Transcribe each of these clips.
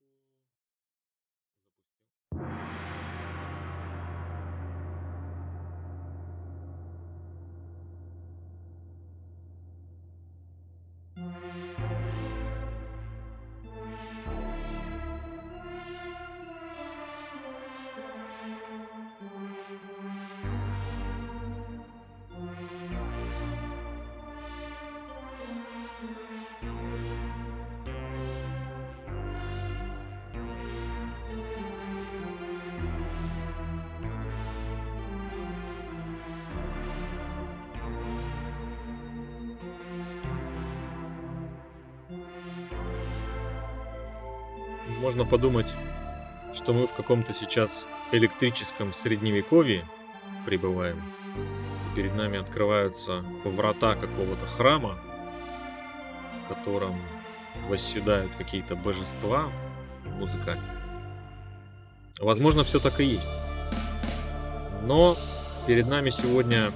cool Можно подумать, что мы в каком-то сейчас электрическом средневековье пребываем. Перед нами открываются врата какого-то храма, в котором восседают какие-то божества музыкальные. Возможно, все так и есть. Но перед нами сегодня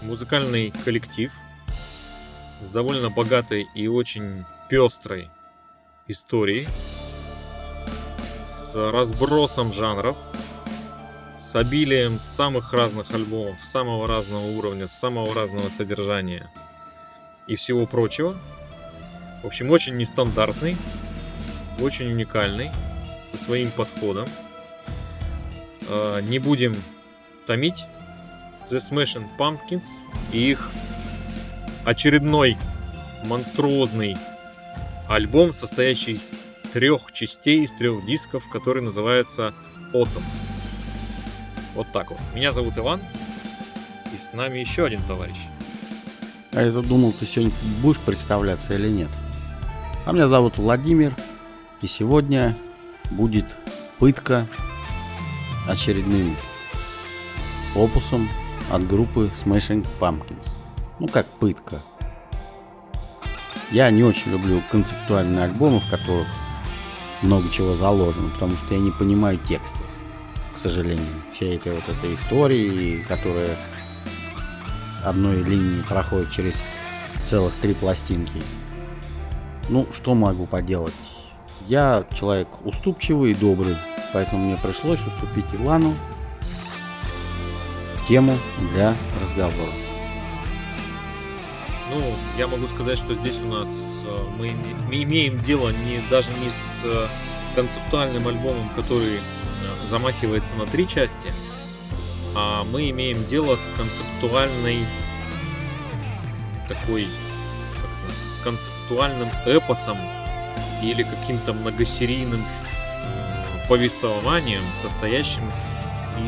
музыкальный коллектив с довольно богатой и очень пестрой истории с разбросом жанров, с обилием самых разных альбомов, самого разного уровня, самого разного содержания и всего прочего. В общем, очень нестандартный, очень уникальный, со своим подходом. А, не будем томить The Smashing Pumpkins и их очередной монструозный Альбом, состоящий из трех частей, из трех дисков, который называется Autumn. Вот так вот. Меня зовут Иван, и с нами еще один товарищ. А я думал, ты сегодня будешь представляться или нет. А меня зовут Владимир, и сегодня будет пытка очередным опусом от группы Smashing Pumpkins. Ну как пытка, я не очень люблю концептуальные альбомы, в которых много чего заложено, потому что я не понимаю текста, к сожалению. Все эти вот этой истории, которые одной линии проходят через целых три пластинки. Ну, что могу поделать? Я человек уступчивый и добрый, поэтому мне пришлось уступить Ивану тему для разговора. Ну, я могу сказать, что здесь у нас э, мы, мы имеем дело не, даже не с э, концептуальным альбомом, который э, замахивается на три части, а мы имеем дело с концептуальной такой с концептуальным эпосом или каким-то многосерийным повествованием, состоящим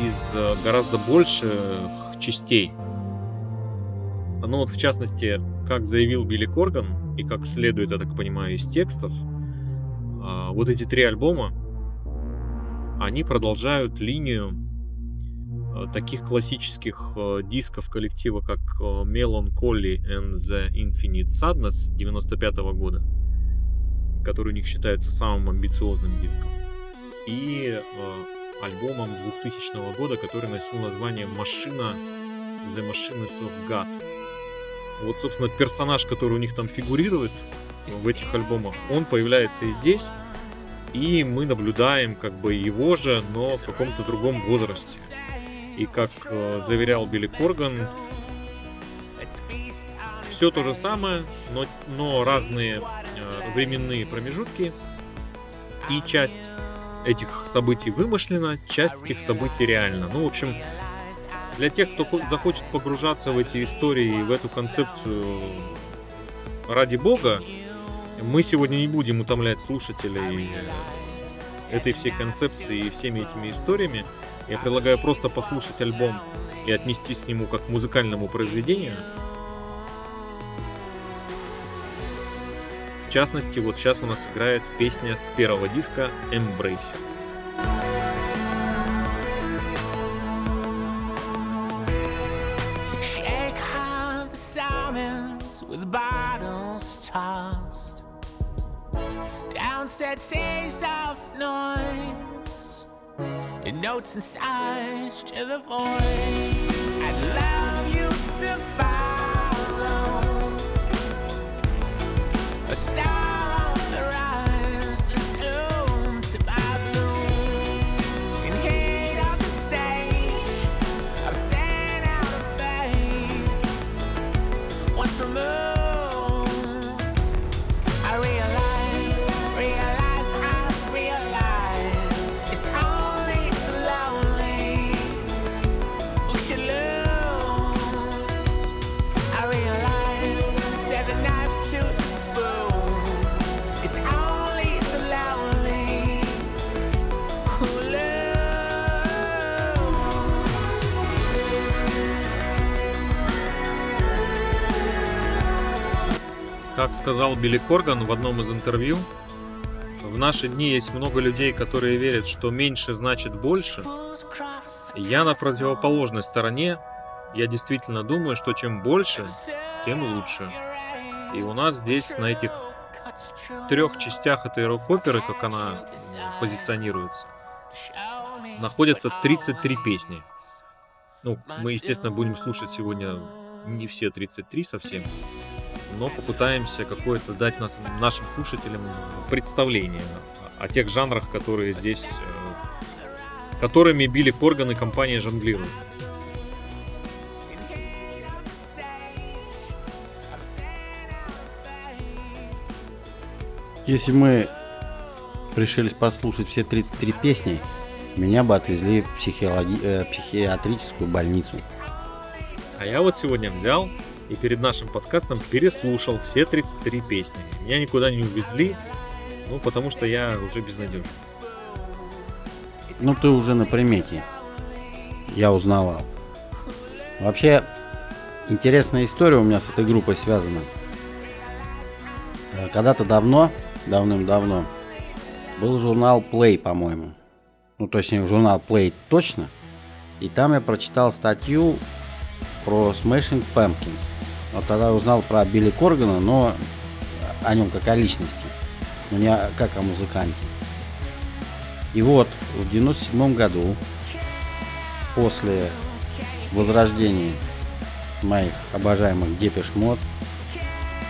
из гораздо больших частей. Ну вот в частности, как заявил Билли Корган, и как следует, я так понимаю, из текстов, а, вот эти три альбома, они продолжают линию а, таких классических а, дисков коллектива, как Melancholy and the Infinite Sadness 95 года, который у них считается самым амбициозным диском, и альбомом 2000 года, который носил название «Машина The Machines of God», вот, собственно, персонаж, который у них там фигурирует в этих альбомах, он появляется и здесь. И мы наблюдаем как бы его же, но в каком-то другом возрасте. И как э, заверял Билли Корган, все то же самое, но, но разные э, временные промежутки. И часть этих событий вымышлена, часть этих событий реальна. Ну, в общем, для тех, кто захочет погружаться в эти истории и в эту концепцию ради бога, мы сегодня не будем утомлять слушателей этой всей концепции и всеми этими историями. Я предлагаю просто послушать альбом и отнестись к нему как к музыкальному произведению. В частности, вот сейчас у нас играет песня с первого диска Embrace. Downset seas of noise Your notes and sighs to the void I'd love you to follow Как сказал Билли Корган в одном из интервью, в наши дни есть много людей, которые верят, что меньше значит больше. Я на противоположной стороне. Я действительно думаю, что чем больше, тем лучше. И у нас здесь на этих трех частях этой рок-оперы, как она позиционируется, находятся 33 песни. Ну, мы, естественно, будем слушать сегодня не все 33 совсем, но попытаемся какое-то дать нас, нашим слушателям представление о тех жанрах, которые здесь, э, которыми Билли Корган и компания жонглируют. Если мы решили послушать все 33 песни, меня бы отвезли в психиологи... э, психиатрическую больницу. А я вот сегодня взял и перед нашим подкастом переслушал все 33 песни. Меня никуда не увезли, ну, потому что я уже безнадежен. Ну, ты уже на примете. Я узнавал. Вообще, интересная история у меня с этой группой связана. Э, Когда-то давно, давным-давно, был журнал Play, по-моему. Ну, точнее, журнал Play точно. И там я прочитал статью про Smashing Pumpkins. Вот тогда узнал про Билли Коргана, но о нем как о личности, но не как о музыканте. И вот в 97 году, после возрождения моих обожаемых Depeche Mode,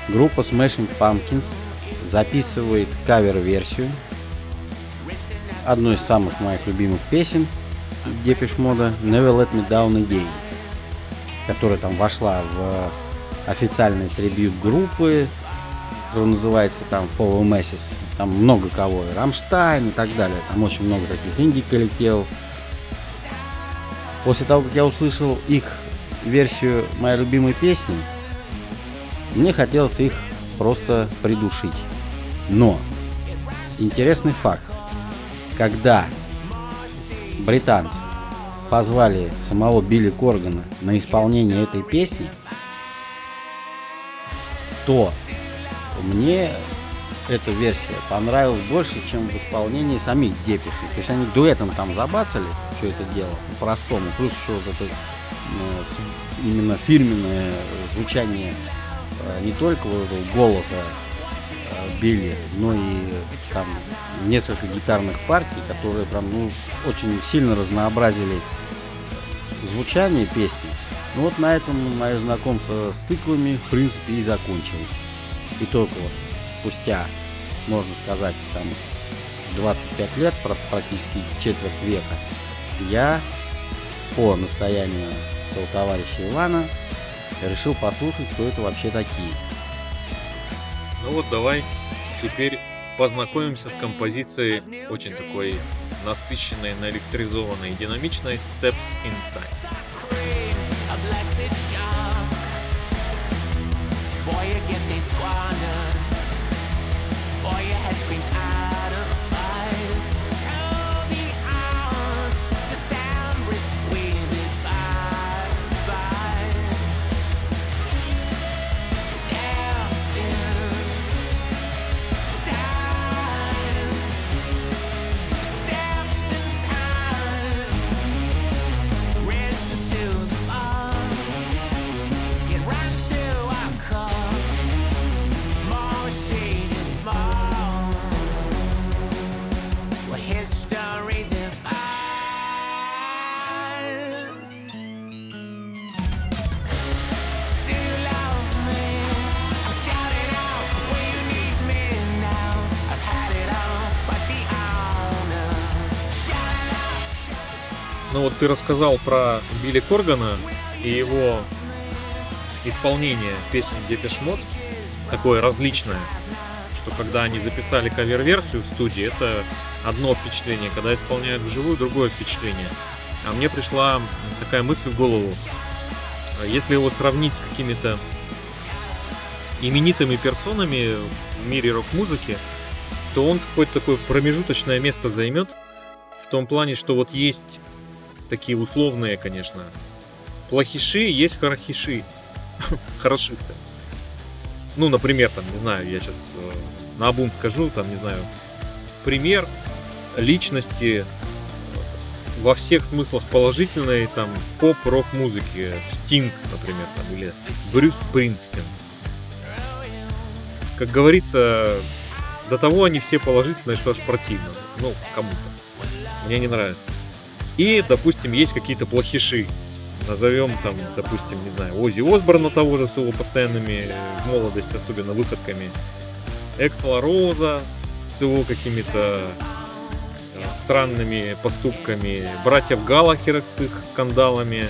группа Smashing Pumpkins записывает кавер-версию одной из самых моих любимых песен Depeche Mode Never Let Me Down Again, которая там вошла в официальный трибют группы, который называется там Follow Masses. Там много кого, и Рамштайн и так далее. Там очень много таких инди-коллективов. После того, как я услышал их версию моей любимой песни, мне хотелось их просто придушить. Но интересный факт. Когда британцы позвали самого Билли Коргана на исполнение этой песни, то мне эта версия понравилась больше, чем в исполнении самих Депишей. То есть они дуэтом там забацали все это дело по-простому. Плюс еще вот это э, именно фирменное звучание э, не только вот этого голоса э, Билли, но и там несколько гитарных партий, которые прям ну, очень сильно разнообразили звучание песни. Ну вот на этом мое знакомство с тыквами в принципе и закончилось. И только вот спустя, можно сказать, там 25 лет, пр- практически четверть века, я по настоянию своего товарища Ивана решил послушать, кто это вообще такие. Ну вот давай теперь познакомимся с композицией очень такой насыщенной, наэлектризованной и динамичной Steps in Time. Blessed shock. Boy, your gift ain't squandered. Boy, your head screams out of Ну вот ты рассказал про Билли Коргана и его исполнение песен Depeche Mode, такое различное, что когда они записали кавер-версию в студии, это одно впечатление, когда исполняют вживую, другое впечатление. А мне пришла такая мысль в голову, если его сравнить с какими-то именитыми персонами в мире рок-музыки, то он какое-то такое промежуточное место займет, в том плане, что вот есть такие условные, конечно, плохиши, есть хорошиши, хорошисты. Ну, например, там, не знаю, я сейчас э, на обум скажу, там, не знаю, пример личности во всех смыслах положительной, там, в поп-рок музыке. Стинг, например, там, или Брюс Спрингстин. Как говорится, до того они все положительные, что аж противно. Ну, кому-то. Мне не нравится. И, допустим, есть какие-то плохиши. Назовем там, допустим, не знаю, Ози Осборна того же с его постоянными э, в молодости, особенно выходками. Эксла Роза с его какими-то э, странными поступками. Братьев Галлахерах с их скандалами.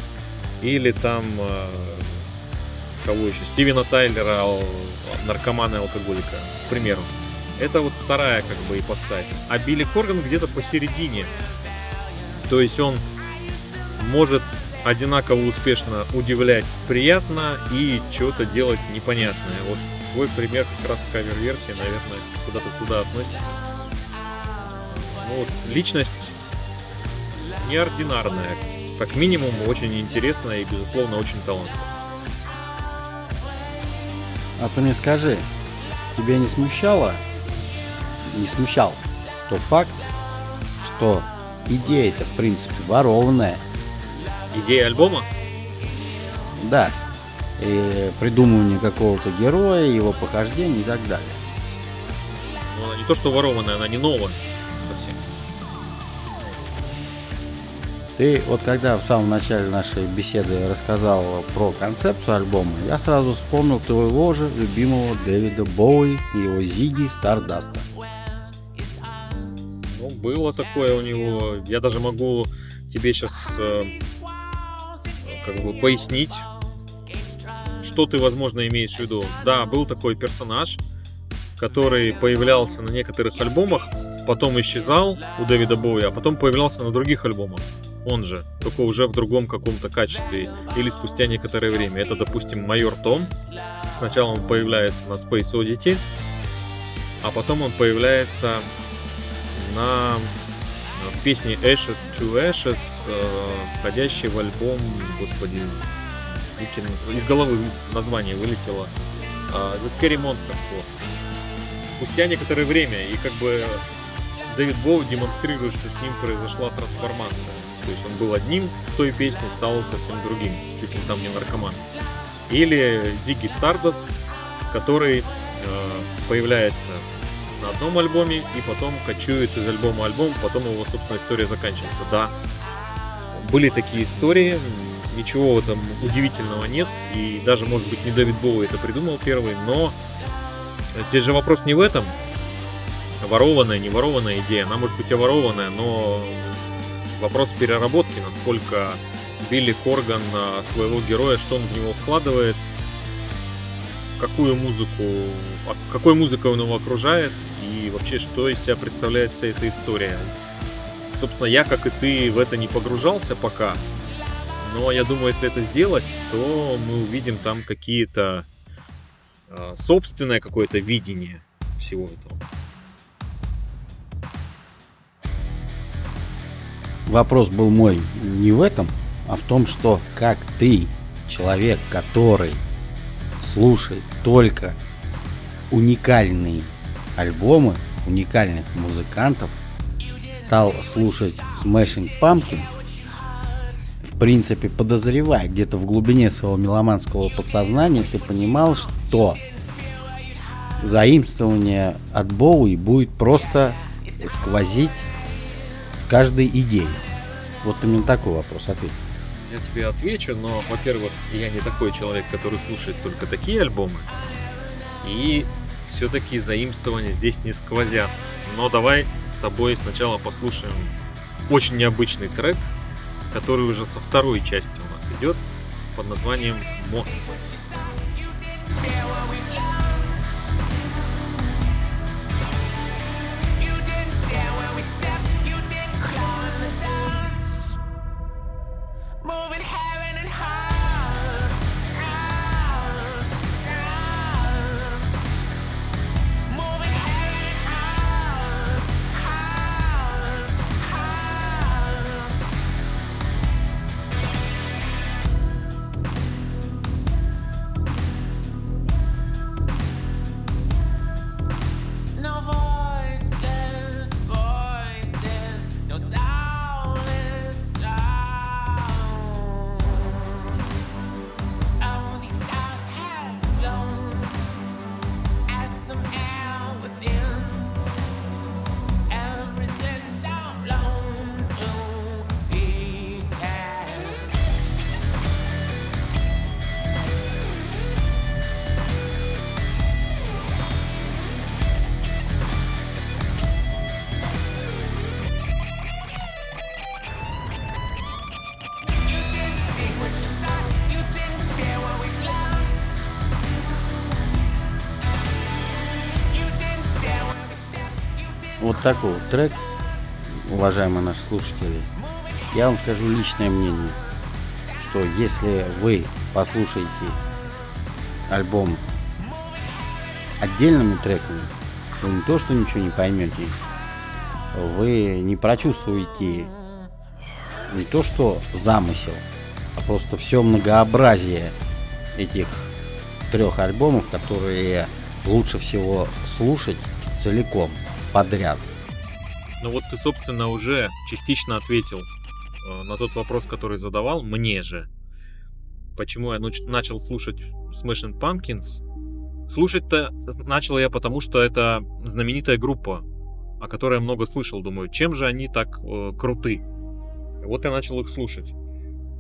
Или там э, кого еще? Стивена Тайлера, наркомана и алкоголика, к примеру. Это вот вторая как бы ипостась. А Билли Корган где-то посередине. То есть он может одинаково успешно удивлять приятно и что-то делать непонятное. Вот твой пример как раз с кавер-версией, наверное, куда-то туда относится. Ну вот, личность неординарная. Как минимум, очень интересная и, безусловно, очень талантливая. А ты мне скажи, тебя не смущало, не смущал тот факт, что идея-то, в принципе, ворованная, Идея альбома? да, и придумывание какого-то героя, его похождений и так далее. Но она не то, что ворованная, она не новая совсем. Ты вот когда в самом начале нашей беседы рассказал про концепцию альбома, я сразу вспомнил твоего же любимого Дэвида Боуи и его Зиги Стардаста. Было такое у него. Я даже могу тебе сейчас как бы пояснить, что ты, возможно, имеешь в виду. Да, был такой персонаж, который появлялся на некоторых альбомах, потом исчезал у Дэвида Боуи, а потом появлялся на других альбомах. Он же, только уже в другом каком-то качестве или спустя некоторое время. Это, допустим, Майор Том. Сначала он появляется на Space Oddity, а потом он появляется на в песне Ashes to Ashes, э, входящей в альбом, господи, выкину- из головы название вылетело, э, The Scary Monsters. Вот. Спустя некоторое время, и как бы Дэвид Боу демонстрирует, что с ним произошла трансформация. То есть он был одним в той песне, стал совсем другим, чуть ли там не наркоман. Или Зигги Стардос, который э, появляется на одном альбоме и потом кочует из альбома альбом, потом его, собственно, история заканчивается. Да, были такие истории, ничего этом удивительного нет, и даже, может быть, не Дэвид Боуи это придумал первый, но здесь же вопрос не в этом, ворованная, не ворованная идея, она может быть и ворованная, но вопрос переработки, насколько Билли Корган а, своего героя, что он в него вкладывает, какую музыку, а какой музыкой он его окружает и вообще что из себя представляет вся эта история. Собственно, я, как и ты, в это не погружался пока, но я думаю, если это сделать, то мы увидим там какие-то а, собственное какое-то видение всего этого. Вопрос был мой не в этом, а в том, что как ты, человек, который слушает только уникальные альбомы, уникальных музыкантов, стал слушать Smashing Pumpkins, в принципе, подозревая где-то в глубине своего меломанского подсознания, ты понимал, что заимствование от Боуи будет просто сквозить в каждой идее. Вот именно такой вопрос ответь. Я тебе отвечу, но, во-первых, я не такой человек, который слушает только такие альбомы. И все-таки заимствования здесь не сквозят. Но давай с тобой сначала послушаем очень необычный трек, который уже со второй части у нас идет под названием Мосс. Такой трек, уважаемые наши слушатели. Я вам скажу личное мнение, что если вы послушаете альбом отдельными треками, вы не то что ничего не поймете, вы не прочувствуете не то что замысел, а просто все многообразие этих трех альбомов, которые лучше всего слушать целиком, подряд. Ну вот ты, собственно, уже частично ответил э, на тот вопрос, который задавал мне же. Почему я нач- начал слушать Smashing Pumpkins? Слушать-то начал я потому, что это знаменитая группа, о которой я много слышал. Думаю, чем же они так э, круты? Вот я начал их слушать.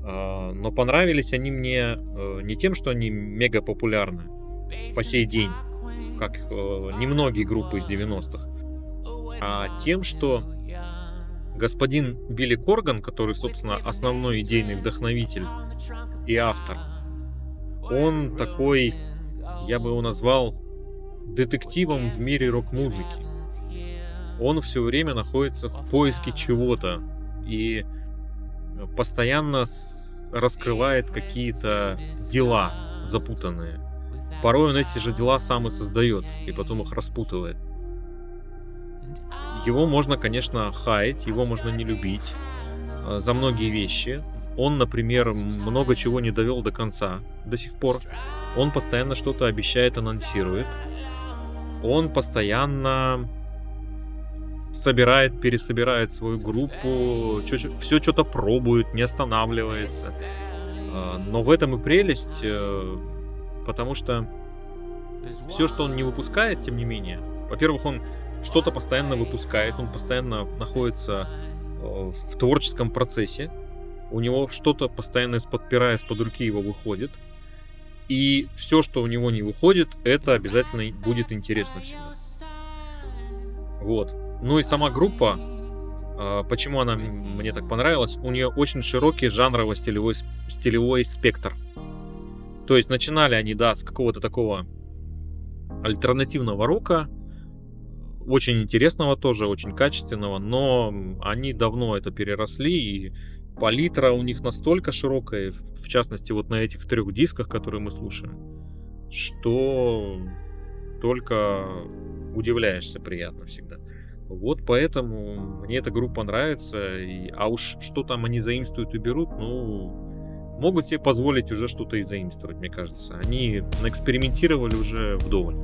А, но понравились они мне э, не тем, что они мега популярны по сей день, как э, немногие группы из 90-х, а тем, что господин Билли Корган, который, собственно, основной идейный вдохновитель и автор, он такой, я бы его назвал детективом в мире рок-музыки. Он все время находится в поиске чего-то и постоянно раскрывает какие-то дела запутанные. Порой он эти же дела сам и создает, и потом их распутывает. Его можно, конечно, хаять, его можно не любить э, за многие вещи. Он, например, много чего не довел до конца до сих пор. Он постоянно что-то обещает, анонсирует. Он постоянно собирает, пересобирает свою группу, все что-то пробует, не останавливается. А, Но в этом и прелесть, э, потому что все, что он не выпускает, тем не менее, во-первых, он что-то постоянно выпускает, он постоянно находится э, в творческом процессе, у него что-то постоянно из-под пера, из-под руки его выходит, и все, что у него не выходит, это обязательно будет интересно всегда. Вот. Ну и сама группа, э, почему она мне так понравилась, у нее очень широкий жанрово-стилевой стилевой спектр. То есть начинали они, да, с какого-то такого альтернативного рока, очень интересного тоже, очень качественного, но они давно это переросли, и палитра у них настолько широкая, в частности вот на этих трех дисках, которые мы слушаем, что только удивляешься приятно всегда. Вот поэтому мне эта группа нравится, и, а уж что там они заимствуют и берут, ну, могут себе позволить уже что-то и заимствовать, мне кажется. Они экспериментировали уже вдоволь.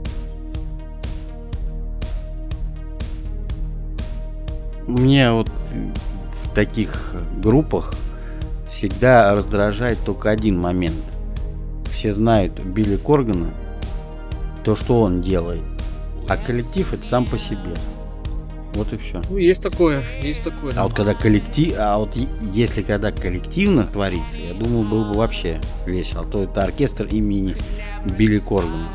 Мне вот в таких группах всегда раздражает только один момент. Все знают Билли Коргана, то, что он делает, а коллектив это сам по себе. Вот и все. Ну, есть такое, есть такое. А вот когда коллектив, а вот если когда коллективно творится, я думаю, было бы вообще весело. А то это оркестр имени Билли Коргана.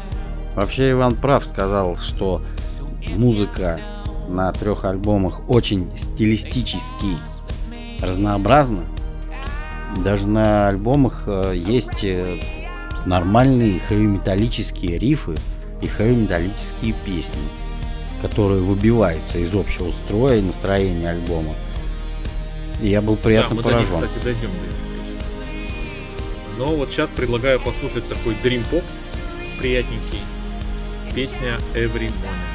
Вообще Иван прав сказал, что музыка на трех альбомах очень стилистически разнообразна. Даже на альбомах э, есть э, нормальные хэви-металлические рифы и хэви-металлические песни, которые выбиваются из общего строя и настроения альбома. И я был приятно да, до них, поражен. кстати, дойдем. Но вот сейчас предлагаю послушать такой Dream Pop приятненький. Песня Every Morning.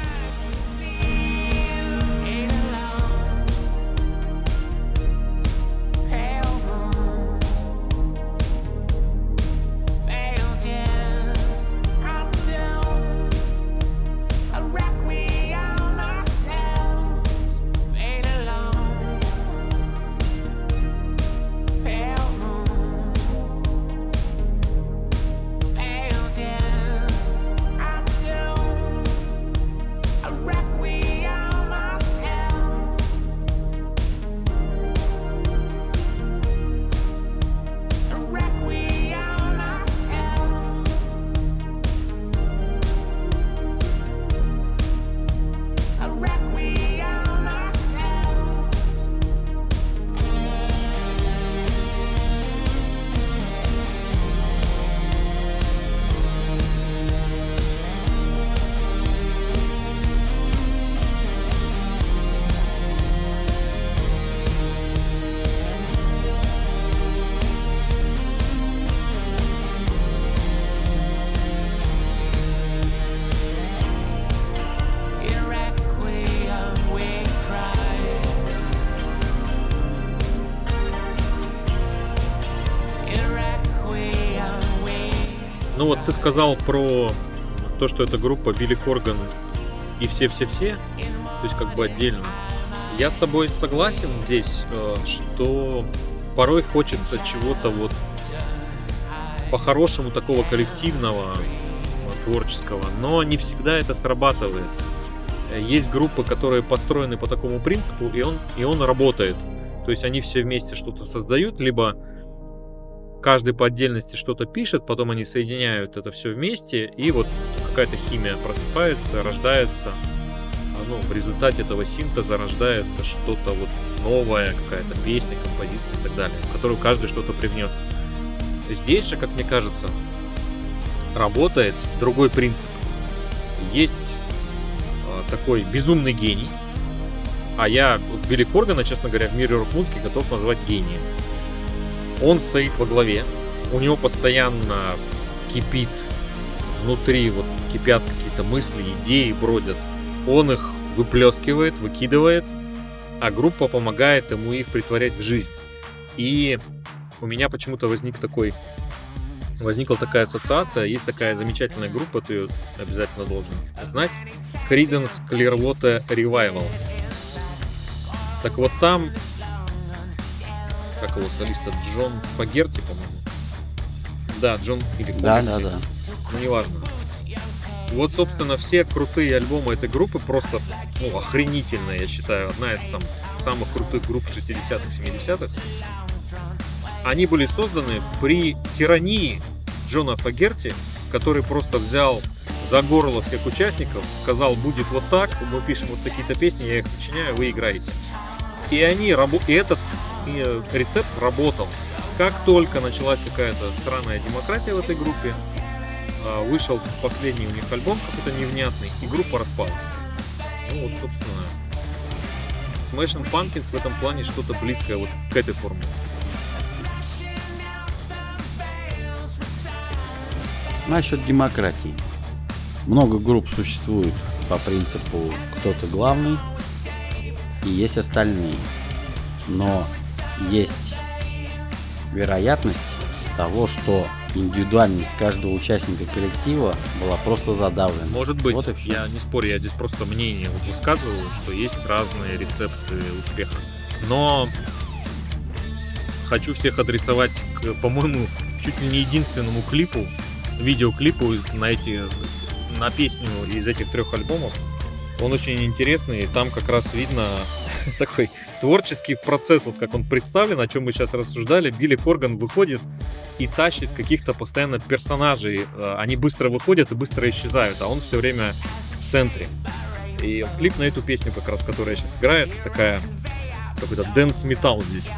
Вот ты сказал про то, что это группа Билли Корган и все-все-все, то есть как бы отдельно. Я с тобой согласен здесь, э, что порой хочется чего-то вот по-хорошему такого коллективного, э, творческого, но не всегда это срабатывает. Есть группы, которые построены по такому принципу, и он, и он работает. То есть они все вместе что-то создают, либо каждый по отдельности что-то пишет, потом они соединяют это все вместе, и вот какая-то химия просыпается, рождается. А, Ну, в результате этого синтеза рождается что-то вот новое, какая-то песня, композиция и так далее, в которую каждый что-то привнес. Здесь же, как мне кажется, работает другой принцип. Есть э, такой безумный гений, а я Билли Коргана, честно говоря, в мире рок-музыки готов назвать гением. Он стоит во главе, у него постоянно кипит внутри, вот кипят какие-то мысли, идеи бродят. Он их выплескивает, выкидывает, а группа помогает ему их притворять в жизнь. И у меня почему-то возник такой возникла такая ассоциация, есть такая замечательная группа, ты ее обязательно должен знать, Creedence Clearwater Revival. Так вот там, как его солиста, Джон Фагерти, по-моему. Да, Джон или Да, Фогерти. да, да. Ну, неважно. Вот, собственно, все крутые альбомы этой группы просто, ну, охренительные, я считаю. Одна из там самых крутых групп 60-х, 70-х. Они были созданы при тирании Джона Фагерти, который просто взял за горло всех участников, сказал, будет вот так, мы пишем вот такие-то песни, я их сочиняю, вы играете. И они и этот э, рецепт работал. Как только началась какая-то сраная демократия в этой группе, а, вышел последний у них альбом какой-то невнятный, и группа распалась. Ну вот, собственно, Smashing Pumpkins в этом плане что-то близкое вот к этой формуле. Насчет демократии. Много групп существует по принципу кто-то главный и есть остальные. Но есть вероятность того, что индивидуальность каждого участника коллектива была просто задавлена. Может быть, Вот я не спорю, я здесь просто мнение высказываю, что есть разные рецепты успеха. Но хочу всех адресовать к, по-моему, чуть ли не единственному клипу, видеоклипу на эти на песню из этих трех альбомов. Он очень интересный, и там как раз видно такой творческий процесс, вот как он представлен, о чем мы сейчас рассуждали. Билли Корган выходит и тащит каких-то постоянно персонажей. Э, Они быстро выходят и быстро исчезают, а он все время в центре. И клип на эту песню, как раз, которая сейчас играет, такая какой-то dance metal здесь.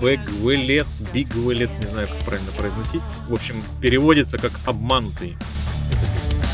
Beguiled, Beguiled, не знаю, как правильно произносить. В общем, переводится как обманутый. эта песня.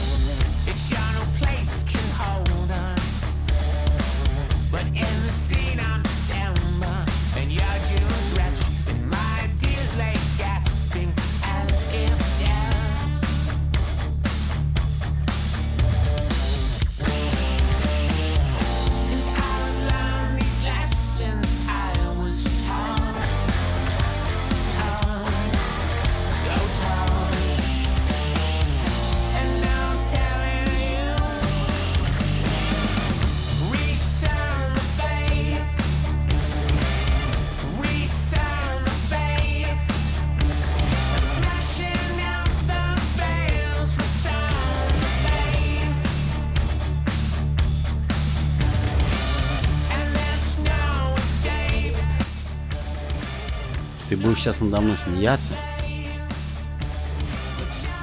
Будешь сейчас надо мной смеяться.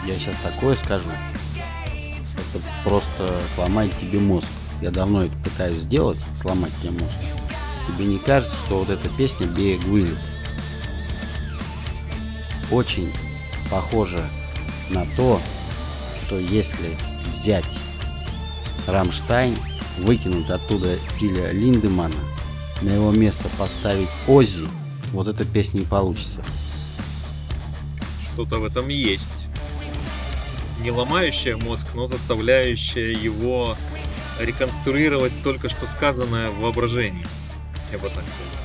Я сейчас такое скажу. Это просто сломает тебе мозг. Я давно это пытаюсь сделать, сломать тебе мозг. Тебе не кажется, что вот эта песня Бея Гвиллет очень похожа на то, что если взять Рамштайн, выкинуть оттуда Тиля Линдемана, на его место поставить Ози, вот эта песня не получится. Что-то в этом есть. Не ломающая мозг, но заставляющая его реконструировать только что сказанное в воображении. Я бы так сказал.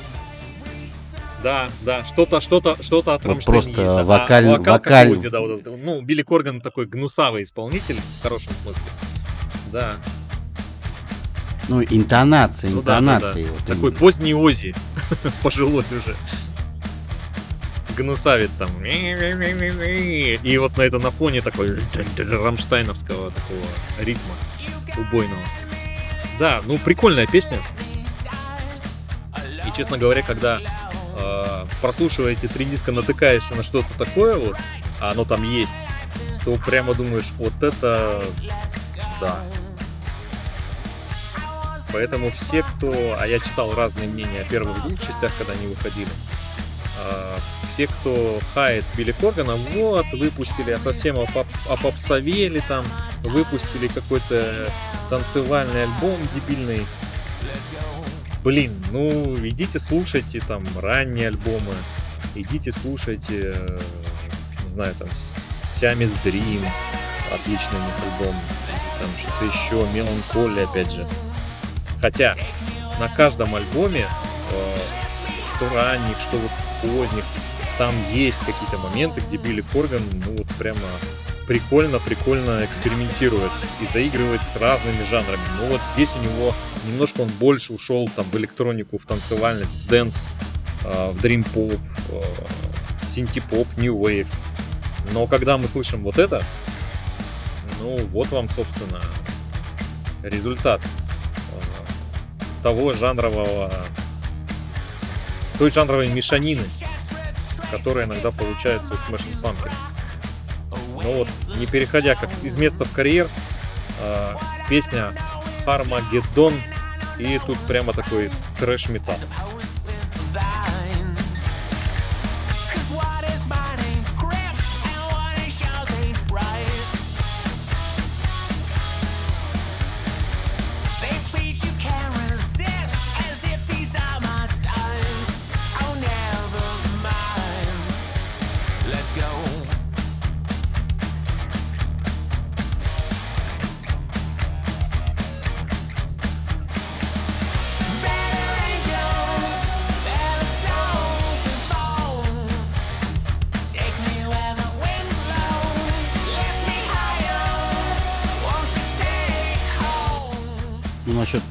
Да, да, что-то, что-то, что-то от Вот Рамштейна просто есть. да. вокаль- а, вокал вокаль- Оззи, да, вот. Ну, Билли Корган такой гнусавый исполнитель, в хорошем смысле. Да. Ну, интонации, Ну да, да, да. вот Такой именно. поздний Ози, пожилой уже. Гнусавит там. И вот на это на фоне такой рамштайновского такого ритма убойного. Да, ну прикольная песня. И, честно говоря, когда э, прослушивая эти три диска, натыкаешься на что-то такое вот, а оно там есть, то прямо думаешь, вот это да. Поэтому все, кто... А я читал разные мнения о первых двух частях, когда они выходили. А, Все, кто хает Билли Коргана, вот, выпустили, а совсем опоп- опопсовели там, выпустили какой-то танцевальный альбом дебильный. Блин, ну, идите слушайте там ранние альбомы, идите слушайте, э, не знаю, там, Siamese Dream, отличный у них альбом, там что-то еще, Меланхолия, опять же. Хотя на каждом альбоме, э, что ранних, что вот поздних, там есть какие-то моменты, где Билли Корган, ну вот прямо прикольно-прикольно экспериментирует и заигрывает с разными жанрами. Ну вот здесь у него немножко он больше ушел там в электронику, в танцевальность, в dance, э, в дрим поп, синти-поп, wave. Но когда мы слышим вот это, ну вот вам, собственно, результат э, того жанрового, той жанровой мешанины, которая иногда получается у Smashing Pumpkins. Ну вот, не переходя как из места в карьер, э, песня Армагеддон, и тут прямо такой трэш-метал.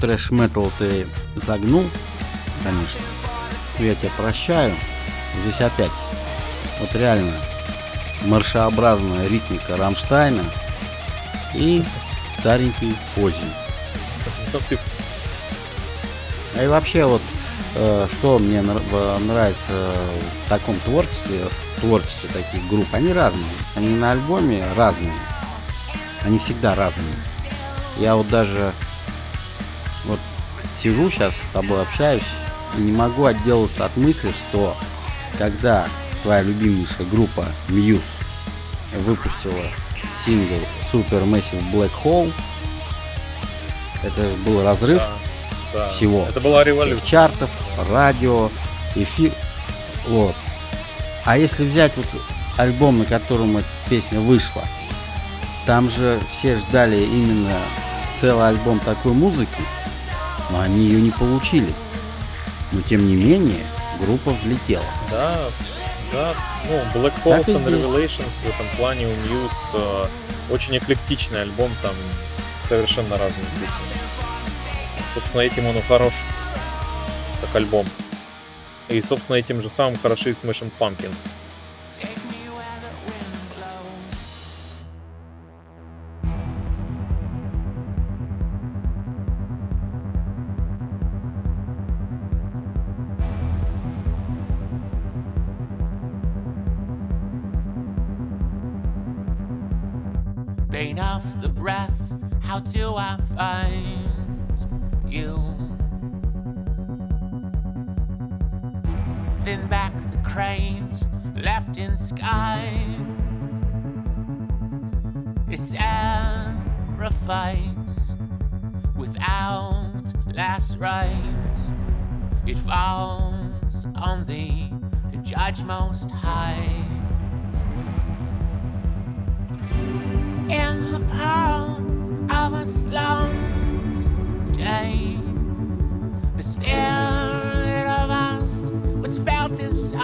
Трэш-метал ты загнул, конечно. Я тебя прощаю. Здесь опять. Вот реально маршеобразная ритмика Рамштайна и старенький Ози. А и вообще вот э, что мне нравится в таком творчестве, в творчестве таких групп, они разные. Они на альбоме разные. Они всегда разные. Я вот даже сижу сейчас с тобой общаюсь и не могу отделаться от мысли, что когда твоя любимейшая группа Muse выпустила сингл Super Massive Black Hole, это же был разрыв да, да. всего. Это была всех революция. чартов, радио, эфир. Вот. А если взять вот альбом, на котором эта песня вышла, там же все ждали именно целый альбом такой музыки, но они ее не получили. Но тем не менее, группа взлетела. Да, да. Ну, Black Holes and. Revelations в этом плане у Muse э, очень эклектичный альбом, там совершенно разные песни. Собственно, этим он и хорош, как альбом. И, собственно, этим же самым хороши и Smashing Pumpkins. Do I find you? Thin back the cranes left in sky. A sacrifice without last rites. It falls on thee to judge most high. In the palm of a slums day. The spirit of us was felt as of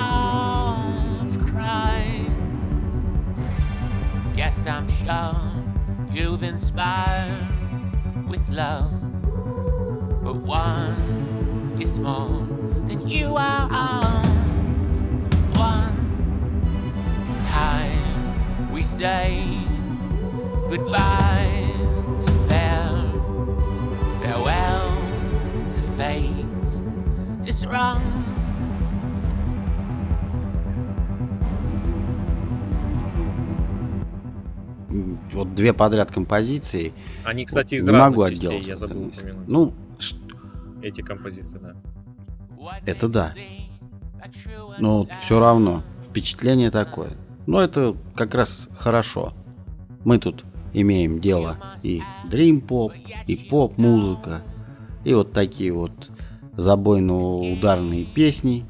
crime. Yes, I'm sure you've inspired with love, but one is more than you are of. One, it's time we say goodbye. Farewell to fate. It's wrong. Вот две подряд композиции. Они, кстати, из не разных могу частей, отделаться. я забыл упомянуть. Ну, ш- Эти композиции, да. это да. Но все равно впечатление такое. Но это как раз хорошо. Мы тут имеем дело и дрим-поп, и поп-музыка, и вот такие вот забойно-ударные песни.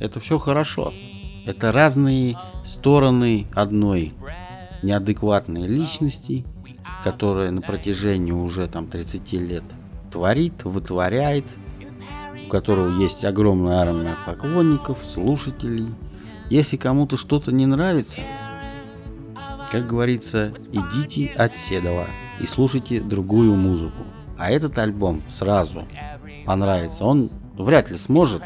Это все хорошо. Это разные стороны одной неадекватной личности, которая на протяжении уже там 30 лет творит, вытворяет, у которого есть огромная армия поклонников, слушателей. Если кому-то что-то не нравится, как говорится, идите от Седова и слушайте другую музыку. А этот альбом сразу понравится. Он вряд ли сможет,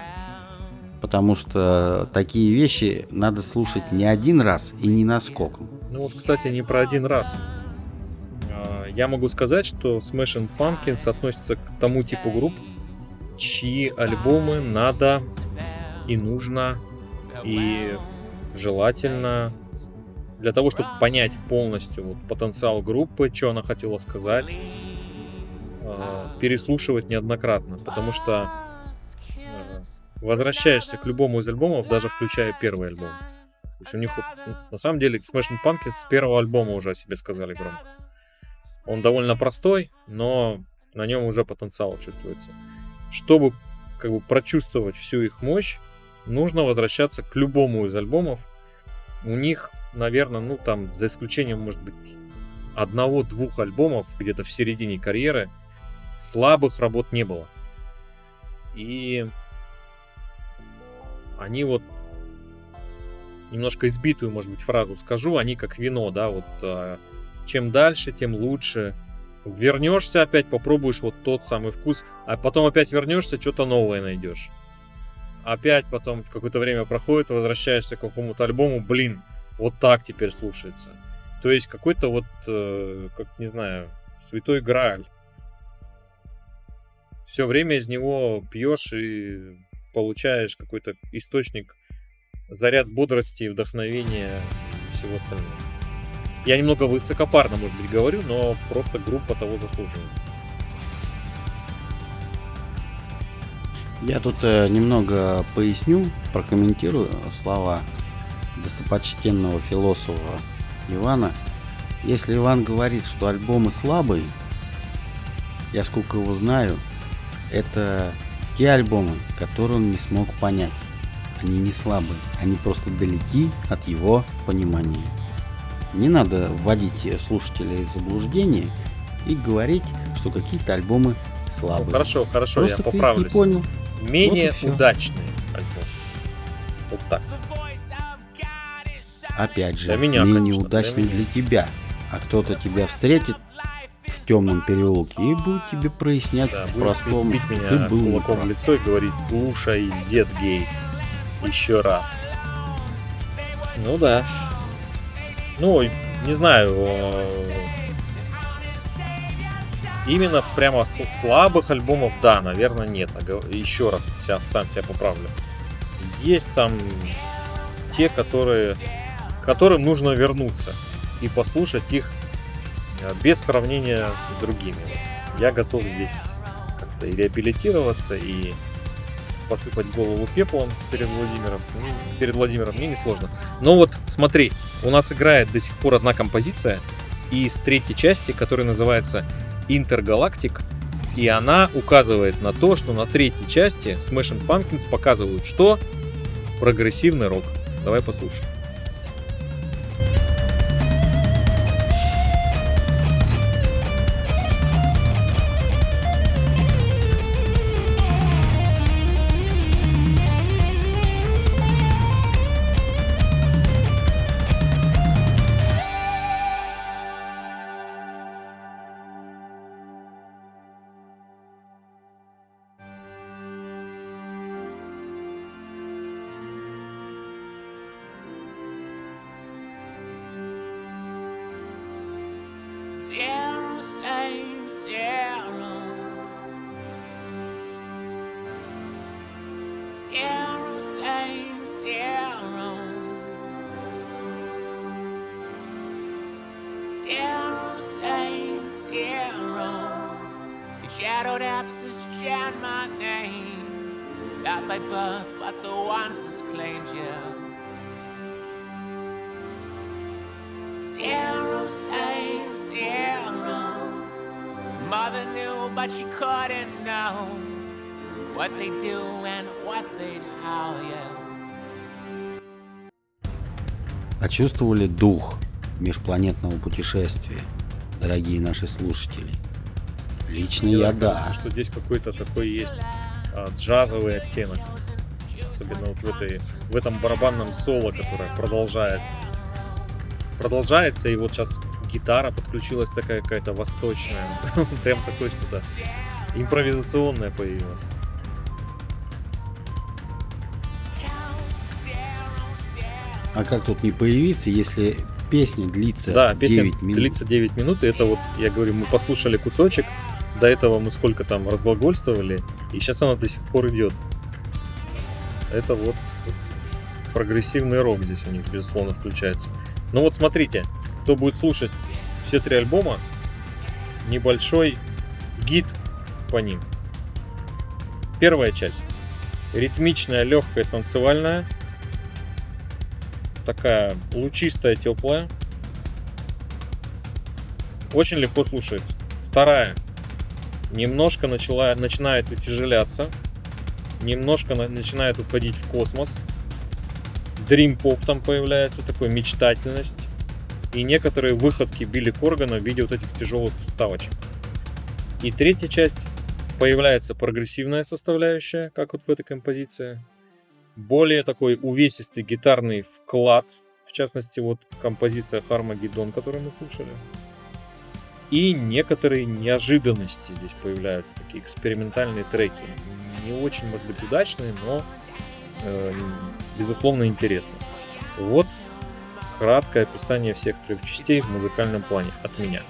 потому что такие вещи надо слушать не один раз и не наскоком. Ну вот, кстати, не про один раз. А, Я могу сказать, что Smashing Pumpkins относится к тому типу групп, чьи альбомы надо и нужно и желательно для того, чтобы понять полностью вот потенциал группы, что она хотела сказать, а, переслушивать неоднократно, потому что а, возвращаешься к любому из альбомов, даже включая первый альбом. То есть у них вот, ну, на самом деле Smashing Pumpkins с первого альбома уже о себе сказали громко. Он довольно простой, но на нем уже потенциал чувствуется. Чтобы как бы прочувствовать всю их мощь, нужно возвращаться к любому из альбомов. У них, наверное, ну там, за исключением, может быть, одного-двух альбомов где-то в середине карьеры, слабых работ не было. И они вот немножко избитую, может быть, фразу скажу, они как вино, да, вот а, чем дальше, тем лучше. Вернешься опять, попробуешь вот тот самый вкус, а потом опять вернешься, что-то новое найдешь. Опять потом какое-то время проходит, возвращаешься к какому-то альбому, блин, вот так теперь слушается. То есть какой-то вот, э, как не знаю, святой грааль. Все время из него пьешь и получаешь какой-то источник заряд бодрости, вдохновения и всего остального. Я немного высокопарно, может быть, говорю, но просто группа того заслуживает. Я тут э, немного поясню, прокомментирую слова достопочтенного философа Ивана. Если Иван говорит, что альбомы слабые, я сколько его знаю, это те альбомы, которые он не смог понять. Они не слабые, они просто далеки от его понимания. Не надо вводить слушателей в заблуждение и говорить, что какие-то альбомы слабые. Хорошо, хорошо, Просто я их не поправлюсь. понял. Менее Вот удачные Опять же, Для меня, менее конечно, удачный для для, тебя. А кто-то тебя встретит в темном переулке и будет тебе прояснять Да, в будет простом. бить ты меня был кулаком в лицо и говорить, слушай, Зетгейст, еще раз. Ну да. Ну, не знаю, э, именно прямо слабых альбомов, да, наверное, нет. А Еще раз сам себя поправлю. Есть там те, которые, которым нужно вернуться и послушать их э, без сравнения с другими. Я готов здесь как-то и реабилитироваться, и посыпать голову пеплом перед Владимиром. Мне- Перед Владимиром мне не сложно. Но вот смотри, у нас играет до сих пор одна композиция из третьей части, которая называется Интергалактик. И она указывает на то, что на третьей части Smashing Pumpkins показывают, что прогрессивный рок. Давай послушаем. Birth, but the ones that's claimed you. Zero same, zero. Mother knew, but she couldn't know what they do and what they'd how, yeah. Почувствовали дух межпланетного путешествия, дорогие наши слушатели? Лично Мне я да. кажется, что здесь какой-то такой есть а, джазовый оттенок. Особенно вот в, этой, в этом барабанном соло, которое продолжает. Продолжается, и вот сейчас гитара подключилась такая какая-то восточная. Прям такое что-то импровизационное появилось. А как тут не появиться, если песня длится Да, песня 9 минут? длится 9 минут, и это вот, я говорю, мы послушали кусочек, до этого мы сколько там разглагольствовали, и сейчас она до сих пор идет. Это вот прогрессивный рок здесь у них, безусловно, включается. Ну вот смотрите, кто будет слушать все три альбома, небольшой гид по ним. Первая часть. Ритмичная, легкая, танцевальная. Такая лучистая, теплая. Очень легко слушается. Вторая. Немножко начала, начинает утяжеляться. Немножко на- начинает уходить в космос. Дрим поп там появляется, такой мечтательность. И некоторые выходки Билли Коргана в виде вот этих тяжелых вставочек. И третья часть появляется прогрессивная составляющая, как вот в этой композиции. Более такой увесистый гитарный вклад, в частности, вот композиция Хармагеддон, которую мы слушали. И некоторые неожиданности здесь появляются, такие экспериментальные треки. Не очень, может быть, удачные, но э, безусловно интересно. Вот краткое описание всех трех частей в музыкальном плане от меня.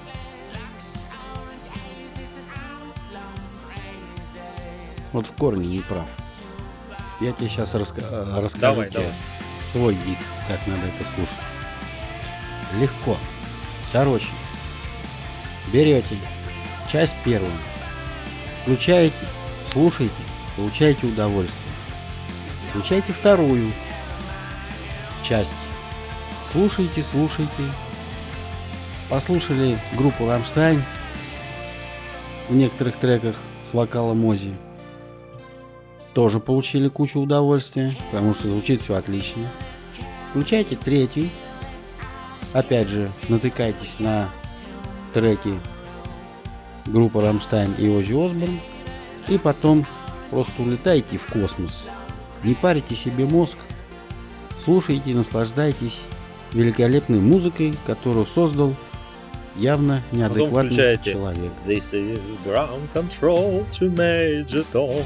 Вот в корне не прав. Я тебе сейчас расскажу Давай, тебе давай. свой гид, как надо это слушать. Легко. Короче, берете часть первую, включаете, слушаете, получаете удовольствие. Включайте вторую часть. Слушайте, слушайте. Послушали группу Рамштайн в некоторых треках с вокалом Мози. Тоже получили кучу удовольствия, потому что звучит все отлично. Включайте третий. Опять же, натыкайтесь на треки группы Рамштайн и Ози Осборн. И потом просто улетайте в космос. Не парите себе мозг. Слушайте, наслаждайтесь великолепной музыкой, которую создал явно неадекватный человек. This is ground control to Major Tom.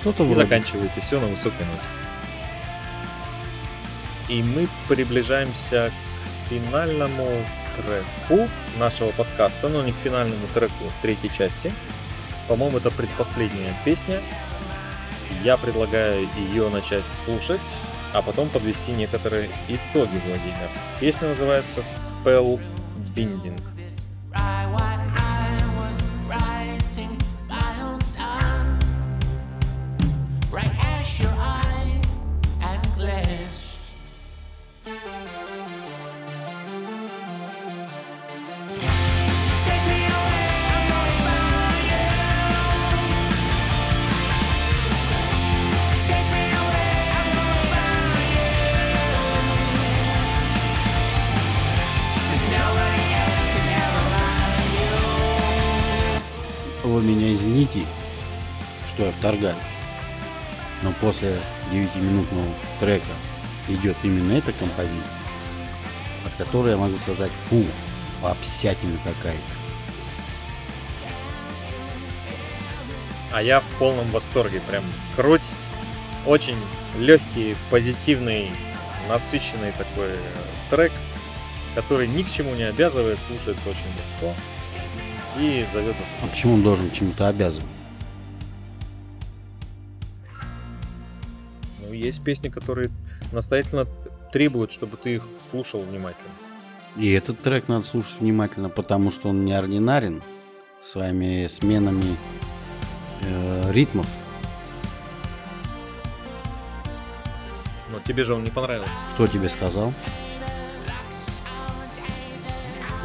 Что-то И вроде. заканчиваете все на высокой ноте. И мы приближаемся к финальному треку нашего подкаста, но не к финальному треку третьей части. По-моему, это предпоследняя песня. Я предлагаю ее начать слушать, а потом подвести некоторые итоги, Владимир. Песня называется Spell Binding. Вторгаюсь. Но после 9-минутного трека идет именно эта композиция, от которой я могу сказать, фу, попсятина какая-то. А я в полном восторге. Прям круть. Очень легкий, позитивный, насыщенный такой э, трек, который ни к чему не обязывает, слушается очень легко и зовет А почему он должен чему-то обязан? Есть песни, которые настоятельно требуют, чтобы ты их слушал внимательно. И этот трек надо слушать внимательно, потому что он неординарен своими сменами э, ритмов. Но тебе же он не понравился. Кто тебе сказал?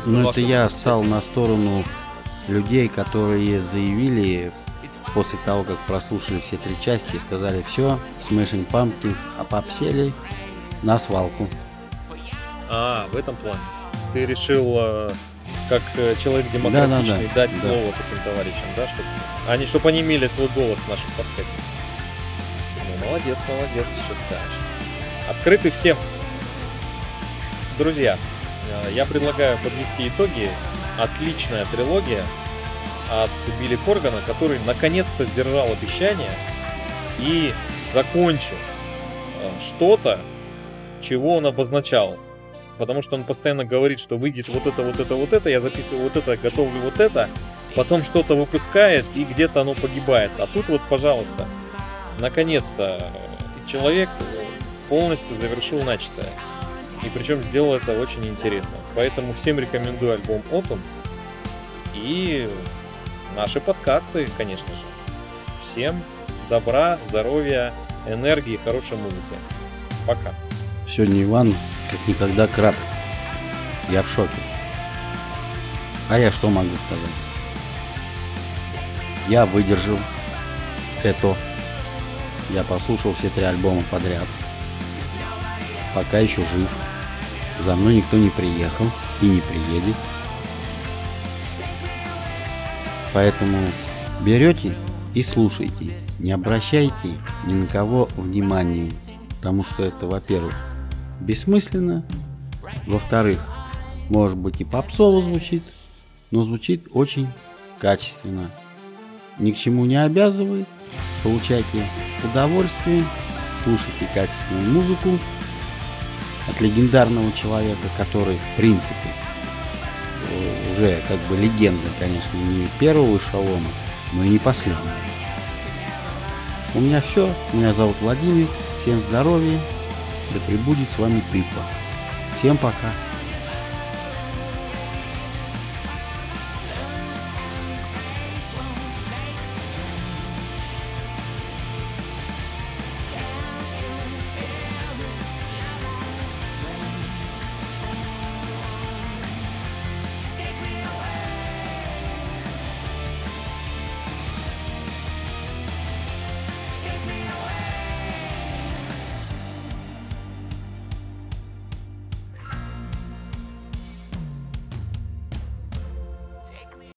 Ну это я стал на сторону людей, которые заявили после того, как прослушали все три части и сказали, все, Smashing Pumpkins опопсели на свалку. А, в этом плане. Ты решил, э, как э, человек демократичный, дать да. слово таким товарищам, да, чтобы они, чтобы они имели свой голос в нашем подкасте. Ну, молодец, молодец, что скажешь. Открытый всем. Друзья, э, я предлагаю подвести итоги. Отличная трилогия от Билли Коргана, который наконец-то сдержал обещание и закончил э, что-то, чего он обозначал. Потому что он постоянно говорит, что выйдет вот это, вот это, вот это, я записываю вот это, готовлю вот это, потом что-то выпускает и где-то оно погибает. А тут вот, пожалуйста, наконец-то э, человек э, полностью завершил начатое. И причем сделал это очень интересно. Поэтому всем рекомендую альбом Autumn и наши подкасты, конечно же. Всем добра, здоровья, энергии, хорошей музыки. Пока. Сегодня Иван как никогда краток. Я в шоке. А я что могу сказать? Я выдержал это. Я послушал все три альбома подряд. Пока еще жив. За мной никто не приехал и не приедет. Поэтому берете и слушайте. Не обращайте ни на кого внимания. Потому что это, во-первых, бессмысленно. Во-вторых, может быть и попсово звучит, но звучит очень качественно. Ни к чему не обязывает. Получайте удовольствие, слушайте качественную музыку от легендарного человека, который в принципе уже как бы легенда, конечно, не первого эшелона, но и не последнего. У меня все. Меня зовут Владимир. Всем здоровья. Да пребудет с вами тыпа. Всем пока.